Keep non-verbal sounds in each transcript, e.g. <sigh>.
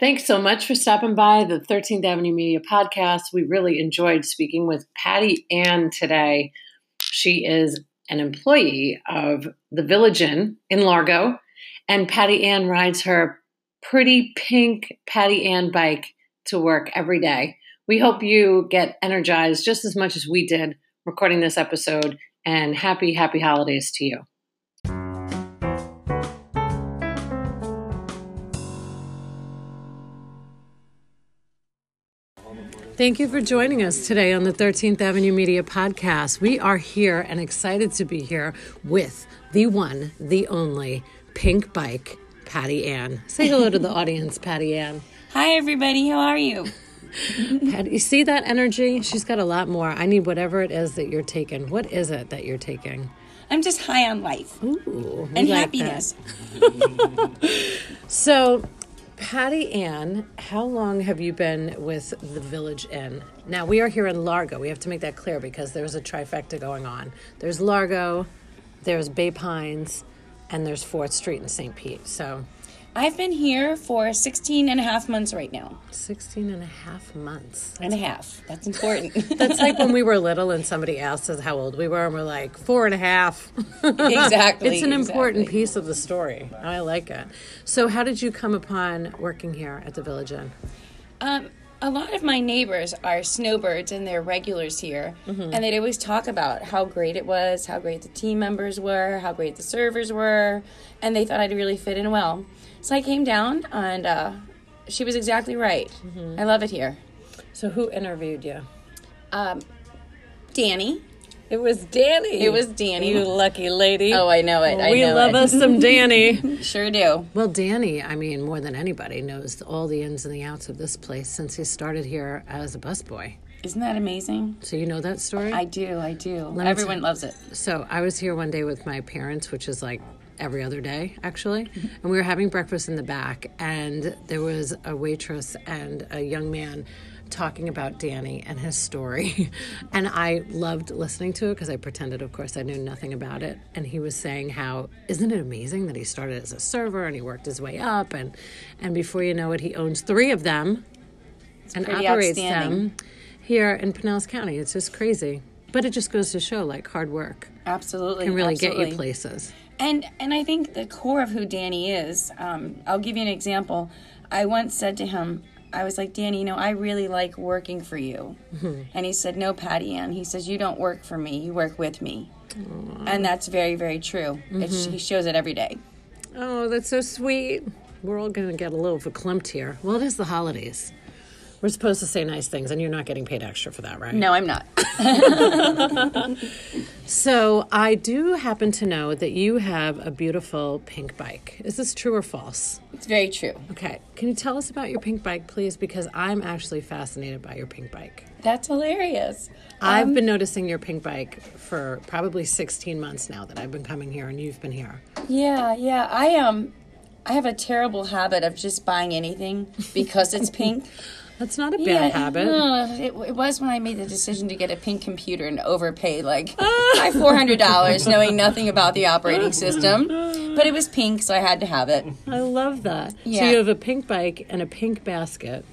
Thanks so much for stopping by the 13th Avenue Media podcast. We really enjoyed speaking with Patty Ann today. She is an employee of the Village Inn in Largo, and Patty Ann rides her pretty pink Patty Ann bike to work every day. We hope you get energized just as much as we did recording this episode, and happy, happy holidays to you. Thank you for joining us today on the 13th Avenue Media Podcast. We are here and excited to be here with the one, the only Pink Bike, Patty Ann. Say hello to the <laughs> audience, Patty Ann. Hi, everybody. How are you? <laughs> Patty, you see that energy? She's got a lot more. I need whatever it is that you're taking. What is it that you're taking? I'm just high on life Ooh, and like happiness. <laughs> So, Patty Ann, how long have you been with the Village Inn? Now, we are here in Largo. We have to make that clear because there's a trifecta going on. There's Largo, there's Bay Pines, and there's 4th Street in St. Pete. So, I've been here for 16 and a half months right now. 16 and a half months. And a half. That's important. <laughs> That's like when we were little and somebody asked us how old we were, and we're like, four and a half. <laughs> Exactly, it's an important exactly. piece of the story. I like it. So, how did you come upon working here at the Village Inn? um, a lot of my neighbors are snowbirds and they're regulars here. And they'd always talk about how great it was, how great the team members were, how great the servers were. And they thought I'd really fit in well. So I came down and uh, she was exactly right. I love it here. So, who interviewed you? Um, Danny. It was Danny. It was Danny. You mm. lucky lady. Oh, I know it. I we know love it. us some Danny. <laughs> Sure do. well, Danny, I mean, more than anybody, knows all the ins and the outs of this place since he started here as a busboy. Isn't that amazing? So, you know that story? I do, I do. me Everyone tell- loves it. So I was here one day with my parents, which is like every other day, actually. <laughs> And we were having breakfast in the back, and there was a waitress and a young man talking about Danny and his story. <laughs> and I loved listening to it because I pretended, of course, I knew nothing about it. And he was saying how, isn't it amazing that he started as a server and he worked his way up? And, and before you know it, he owns three of them and operates them here in Pinellas County. It's just crazy. But it just goes to show like hard work Absolutely. can really get absolutely. you places. And and I think the core of who Danny is. Um, I'll give you an example. I once said to him, I was like, Danny, you know, I really like working for you. Mm-hmm. And he said, No, Patty Ann. He says, You don't work for me. You work with me. And that's very, very true. Mm-hmm. he shows it every day. Oh, that's so sweet. We're all going to get a little verklempt here. Well, it is the holidays. We're supposed to say nice things, and you're not getting paid extra for that, right? No, I'm not. <laughs> So I do happen to know that you have a beautiful pink bike. Is this true or false? It's very true. Okay. Can you tell us about your pink bike, please? Because I'm actually fascinated by your pink bike. That's hilarious. I've been noticing your pink bike for probably 16 months now that I've been coming here and you've been here. Yeah, yeah. I um I have a terrible habit of just buying anything because it's pink. <laughs> That's not a bad Yeah, habit. uh, it, it was when I made the decision to get a pink computer and overpay like <laughs> my four hundred dollars, knowing nothing about the operating system. But it was pink, so I had to have it. I love that. So you have a pink bike and a pink basket,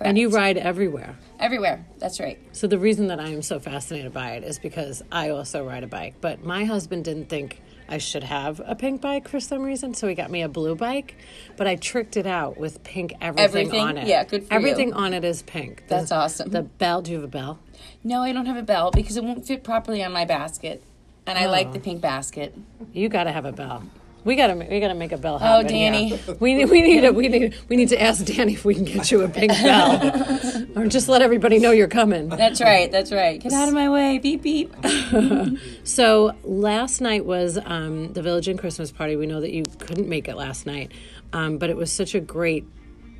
and you ride everywhere. everywhere. That's right. So the reason that I am so fascinated by it is because I also ride a bike, but my husband didn't think I should have a pink bike for some reason, so he got me a blue bike. But I tricked it out with pink everything, Everything? on it. Yeah, good for you. Everything on it is pink. The- That's awesome. The bell. Do you have a bell? No, I don't have a bell because it won't fit properly on my basket, and I like the oh. pink basket. You got to have a bell. We gotta we gotta make a bell happen. Oh, Danny. here. <laughs> We need we need a, we need we need to ask Danny if we can get you a pink <laughs> bell, or just let everybody know you're coming. That's right. That's right. Get out of my way. Beep beep. <laughs> So last night was um, the Village Inn Christmas party. We know that you couldn't make it last night, um, but it was such a great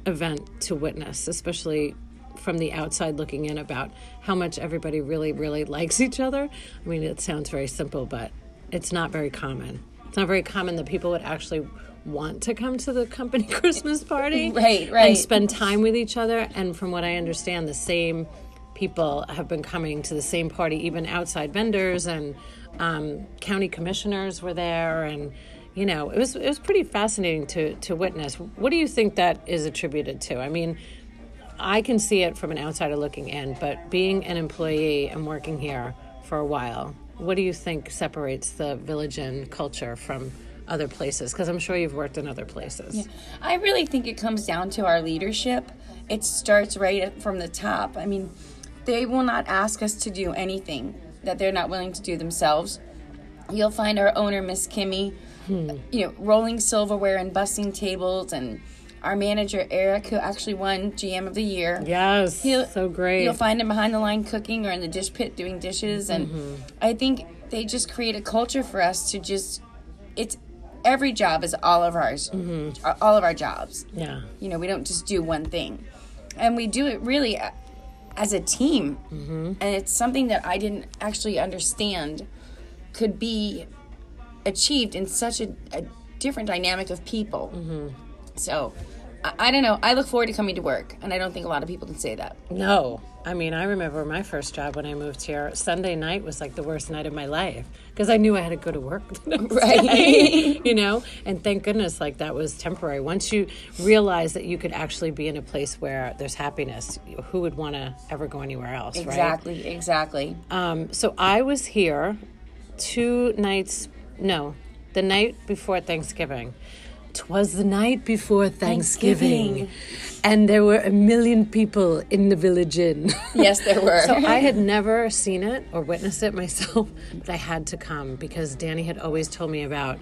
event to witness, especially from the outside looking in about how much everybody really, really likes each other. I mean, it sounds very simple, but it's not very common. It's not very common that people would actually want to come to the company <laughs> Christmas party, Right, <laughs> right. and spend time with each other. And from what I understand, the same people have been coming to the same party, even outside vendors and um, county commissioners were there, and you know, it was it was pretty fascinating to to witness. What do you think that is attributed to? I mean, I can see it from an outsider looking in, but being an employee and working here for a while, what do you think separates the Village Inn culture from other places? Because I'm sure you've worked in other places. Yeah. I really think it comes down to our leadership. It starts right from the top. I mean, they will not ask us to do anything that they're not willing to do themselves. You'll find our owner, Miss Kimmy, hmm. you know, rolling silverware and bussing tables and our manager Eric, who actually won GM of the year. Yes, He'll, so great. You'll find him behind the line cooking or in the dish pit doing dishes, and mm-hmm. I think they just create a culture for us to just. It's every job is all of ours, mm-hmm. all of our jobs. Yeah, you know we don't just do one thing, and we do it really as a team, mm-hmm. and it's something that I didn't actually understand could be achieved in such a, a different dynamic of people. So I, I don't know. I look forward to coming to work, and I don't think a lot of people can say that. No. I mean, I remember my first job when I moved here. Sunday night was like the worst night of my life because I knew I had to go to work <laughs> right. You know, and thank goodness, like that was temporary. Once you realize that you could actually be in a place where there's happiness, who would want to ever go anywhere else? Exactly, right? exactly. Um, so I was here two nights. No, the night before Thanksgiving. Twas the night before Thanksgiving, Thanksgiving, and there were a million people in the village inn. <laughs> Yes, there were. so I had never seen it or witnessed it myself, <laughs> but I had to come because Danny had always told me about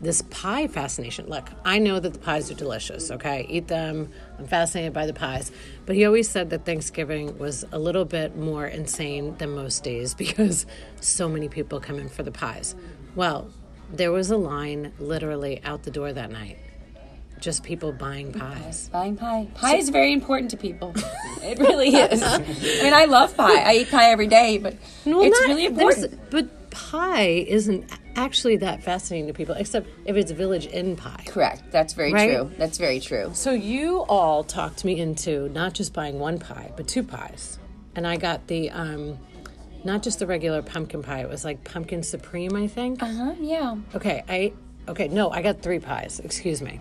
this pie fascination. Look, I know that the pies are delicious, okay? Eat them. I'm fascinated by the pies. But he always said that Thanksgiving was a little bit more insane than most days <laughs> because so many people come in for the pies. Well, there was a line literally out the door that night. Just people buying pies. Buying pie. Pie so, is very important to people. <laughs> it really is. I mean, I love pie. I eat pie every day, but well, it's not, really important. But pie isn't actually that fascinating to people, except if it's Village Inn pie. Correct. That's very right? true. That's very true. So you all talked me into not just buying one pie, but two pies, and I got the. Um, not just the regular pumpkin pie. It was like pumpkin supreme, I think. Uh huh. Yeah. Okay. I okay. No, I got three pies. Excuse me.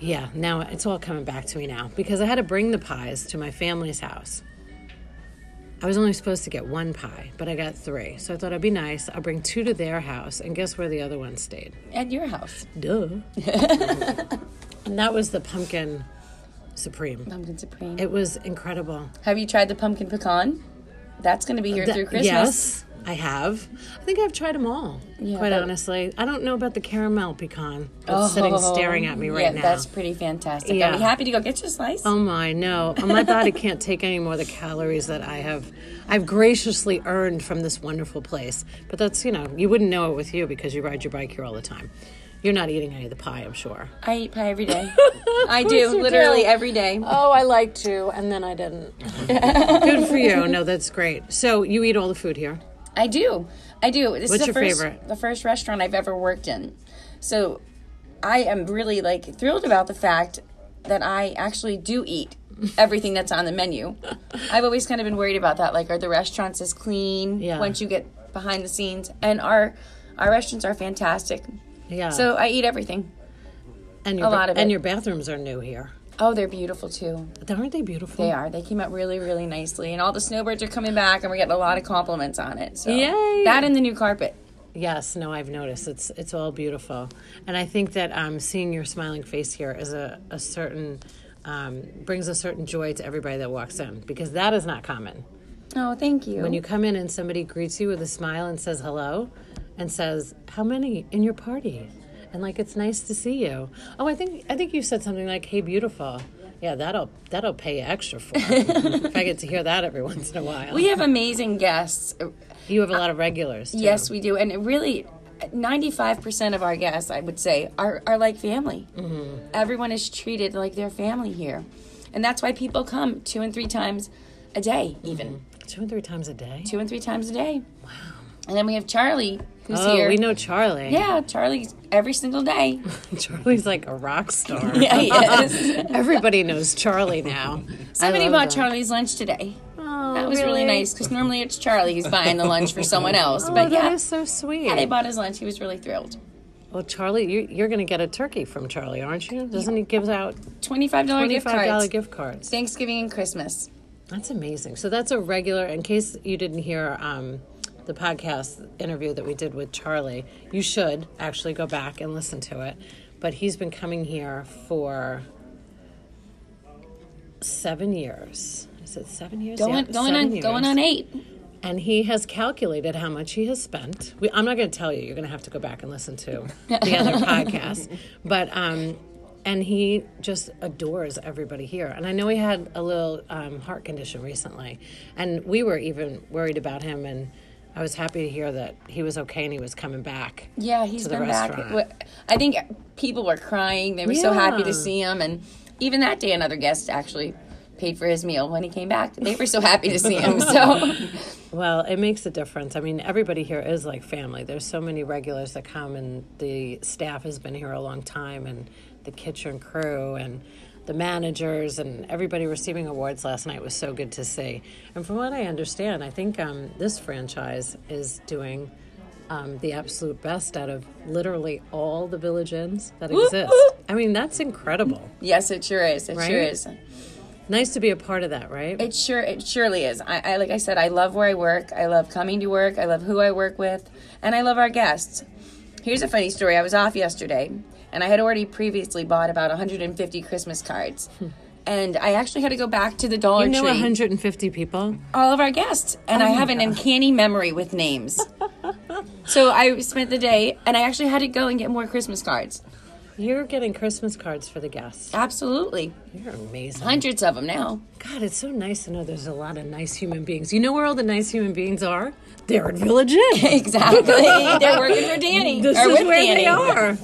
Yeah. Now it's all coming back to me now because I had to bring the pies to my family's house. I was only supposed to get one pie, but I got three. So I thought I'd be nice. I'll bring two to their house, and guess where the other one stayed? At your house. Duh. <laughs> and that was the pumpkin supreme. Pumpkin supreme. It was incredible. Have you tried the pumpkin pecan? That's going to be here through Christmas. Yes, I have. I think I've tried them all. Yeah, quite honestly, I don't know about the caramel pecan that's oh, sitting staring at me right yeah, now. That's pretty fantastic. Yeah. I'd be happy to go get you a slice. Oh my, no, my body can't take any more of the calories that I have. I've graciously earned from this wonderful place. But that's you know, you wouldn't know it with you because you ride your bike here all the time. You're not eating any of the pie, I'm sure. I eat pie every day. <laughs> I do, literally do. every day. Oh, I like to, and then I didn't. <laughs> Good for you. No, that's great. So you eat all the food here? I do. I do. This What's is the your first, favorite? The first restaurant I've ever worked in. So I am really like thrilled about the fact that I actually do eat everything that's on the menu. <laughs> I've always kind of been worried about that. Like, are the restaurants as clean yeah. once you get behind the scenes? And our our restaurants are fantastic. Yeah. So I eat everything. And your, a lot of and it. your bathrooms are new here. Oh, they're beautiful too. Aren't they beautiful? They are. They came out really, really nicely, and all the snowbirds are coming back, and we're getting a lot of compliments on it. So Yay. that and the new carpet. Yes, no, I've noticed it's it's all beautiful, and I think that um, seeing your smiling face here is a, a certain um, brings a certain joy to everybody that walks in because that is not common. Oh, thank you. When you come in and somebody greets you with a smile and says hello, and says, "How many in your party?" and like it's nice to see you. Oh, I think I think you said something like, "Hey, beautiful." Yeah, that'll that'll pay extra for <laughs> if I get to hear that every once in a while. We have amazing guests. You have a lot of regulars. Too. Yes, we do, and it really. 95% of our guests, I would say, are, are like family. Mm-hmm. Everyone is treated like their family here. And that's why people come two and three times a day, even. Mm-hmm. Two and three times a day? Two and three times a day. Wow. And then we have Charlie, who's oh, here. we know Charlie. Yeah, Charlie's every single day. <laughs> Charlie's like a rock star. <laughs> yeah, he <laughs> is. Everybody knows Charlie now. Somebody bought that. Charlie's lunch today. Oh, that was really, really nice because normally it's Charlie who's buying the lunch for someone else. Oh, but yeah, that is so sweet. Yeah, they bought his lunch. He was really thrilled. Well, Charlie, you, you're going to get a turkey from Charlie, aren't you? Doesn't he give out Twenty-five dollar gift cards? $25 gift cards? Thanksgiving and Christmas. That's amazing. So that's a regular. In case you didn't hear um, the podcast interview that we did with Charlie, you should actually go back and listen to it. But he's been coming here for seven years. Is it seven years? Going Yeah, going on years. going on eight. And he has calculated how much he has spent. We, I'm not going to tell you. You're going to have to go back and listen to the other <laughs> podcast. But um, and he just adores everybody here. And I know he had a little um, heart condition recently, and we were even worried about him. And I was happy to hear that he was okay and he was coming back. Yeah, he's to the been back. restaurant. I think people were crying. They were so happy to see him, and even that day, another guest actually paid for his meal when he came back. They were so happy to see him. So <laughs> Well, it makes a difference. I mean, everybody here is like family. There's so many regulars that come, and the staff has been here a long time, and the kitchen crew, and the managers, and everybody receiving awards last night was so good to see. And from what I understand, I think um, this franchise is doing um, the absolute best out of literally all the village inns that exist. I mean, that's incredible. yes, it sure is. It sure is. Nice to be a part of that, right? It sure it surely is. I, I like I said, I love where I work. I love coming to work. I love who I work with, and I love our guests. Here's a funny story. I was off yesterday, and I had already previously bought about 150 Christmas cards. Hmm. And I actually had to go back to the Dollar you know, Tree. 150 people. all of our guests, and oh I have an uncanny memory with names. <laughs> so I spent the day, and I actually had to go and get more Christmas cards. You're getting Christmas cards for the guests. Absolutely, You're amazing. hundreds of them now. God, it's so nice to know there's a lot of nice human beings. You know where all the nice human beings are? They're at Village Inn. Exactly, they're working for Danny. <laughs> this is where Danny. they are.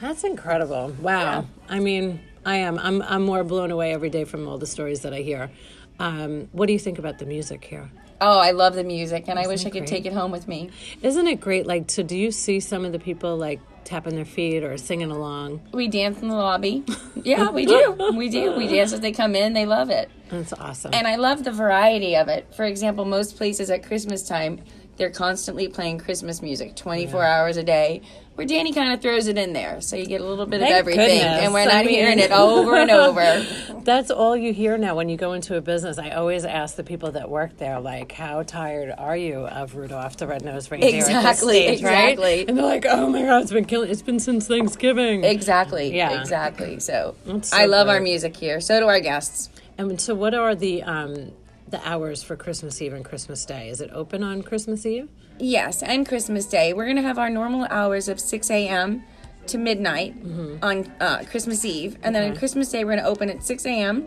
That's incredible. Wow. I mean, I am. I'm, I'm more blown away every day from all the stories that I hear. Um, what do you think about the music here? Oh, I love the music, and I wish I could great? take it home with me. Isn't it great? Like, so do you see some of the people like tapping their feet or singing along? We dance in the lobby. <laughs> Yeah, we do. We do. We <laughs> dance as they come in. They love it. That's awesome. And I love the variety of it. For example, most places at Christmas time, they're constantly playing Christmas music 24 hours a day. Where Danny kind of throws it in there, so you get a little bit Thank of everything, goodness. and we're I not mean- hearing it over and <laughs> over. That's all you hear now when you go into a business. I always ask the people that work there, like, how tired are you of Rudolph the Red-Nosed Reindeer? at this Exactly, right? exactly. And they're like, oh my God, it's been killing. It's been since Thanksgiving. Exactly. Yeah. Exactly. So, so I love our music here. So do our guests. And so, what are the um, the hours for Christmas Eve and Christmas Day? Is it open on Christmas Eve? Yes, and Christmas Day. We're going to have our normal hours of 6 a.m. to midnight on uh, Christmas Eve. And then on Christmas Day, we're going to open at 6 a.m.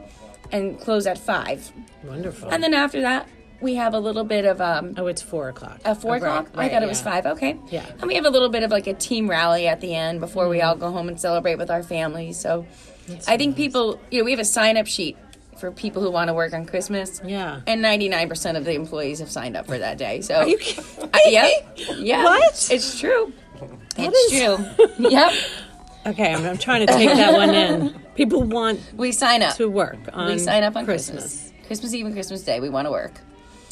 and close at 5. Wonderful. And then after that, we have a little bit of um, oh, it's four o'clock. a 4 Oh, right, o'clock. I thought it was 5. Okay. Yeah. And we have a little bit of like a team rally at the end before we all go home and celebrate with our families. So I think people, you know, we have a sign up sheet for people who want to work on Christmas. Yeah. And 99% of the employees have signed up for that day. So, Are you kidding Uh, yeah. Yeah. What? It's true. That it's is- true. <laughs> yep. Okay, I'm, I'm trying to take that one in. People want We sign up. to work on we sign up on Christmas. Christmas. Christmas Eve and Christmas Day. We want to work.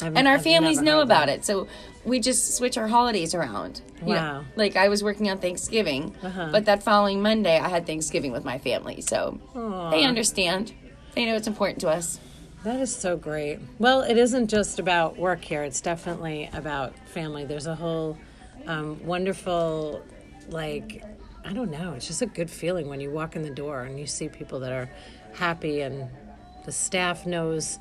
I've- And our I've families know about that. it. So we just switch our holidays around. You know, Wow. like I was working on Thanksgiving, Uh-huh. but that following Monday I had Thanksgiving with my family. So Aw. they understand. They know it's important to us. That is so great. Well, it isn't just about work here, it's definitely about family. There's a whole um, wonderful, like, I don't know, it's just a good feeling when you walk in the door and you see people that are happy and the staff knows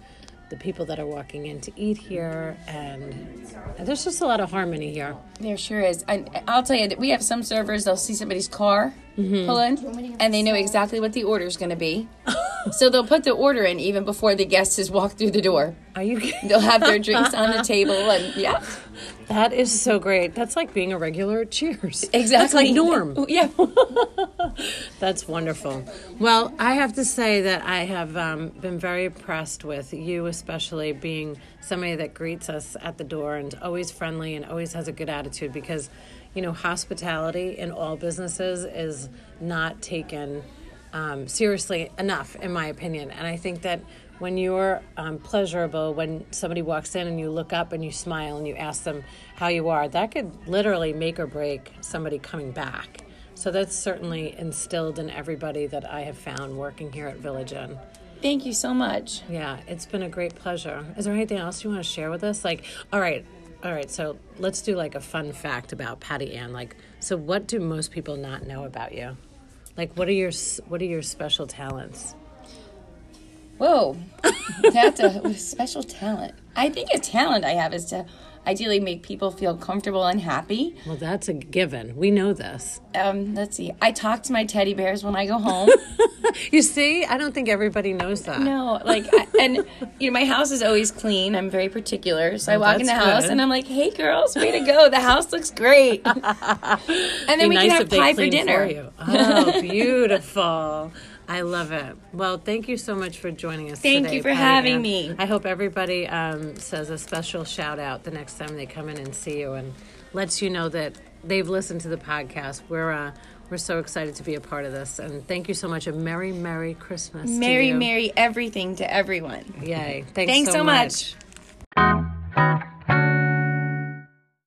the people that are walking in to eat here and there's just a lot of harmony here. There sure is. And I'll tell you we have some servers, they'll see somebody's car pull in and they know exactly what the order is going to be. <laughs> so they'll put the order in even before the guest has walked through the door. Are you kidding? They'll have their <laughs> drinks on the table and yeah, That is so great. That's like being a regular Cheers. exactly. That's like Norm. <laughs> Yeah. <laughs> That's wonderful. Well, I have to say that I have um, been very impressed with you, especially being somebody that greets us at the door and always friendly and always has a good attitude because, you know, hospitality in all businesses is not taken um, seriously enough, in my opinion. And I think that when you're um, pleasurable, when somebody walks in and you look up and you smile and you ask them how you are, that could literally make or break somebody coming back. So that's certainly instilled in everybody that I have found working here at Village Inn. Thank you so much. Yeah, it's been a great pleasure. Is there anything else you want to share with us? Like, all right, all right. So let's do like a fun fact about Patty Ann. Like, so what do most people not know about you? Like, what are your what are your special talents? Whoa, <laughs> that's a special talent. I think a talent I have is to ideally make people feel comfortable and happy. Well, that's a given. We know this. Um, let's see. I talk to my teddy bears when I go home. <laughs> you see, I don't think everybody knows that. No, like, I, and you know, my house is always clean. I'm very particular, so I Oh, walk in the house good. and I'm like, "Hey, girls, way to go! The house looks great." <laughs> and then Be we nice can have pie for dinner. you. Oh, beautiful. I love it. Well, thank you so much for joining us today. Thank today, you for Patty having Ann. me. I hope everybody um, says a special shout out the next time they come in and see you and lets you know that they've listened to the podcast. We're uh, we're so excited to be a part of this, and thank you so much. A merry, merry Christmas. to Merry, you. merry everything to everyone. Yay! Thanks, Thanks so much.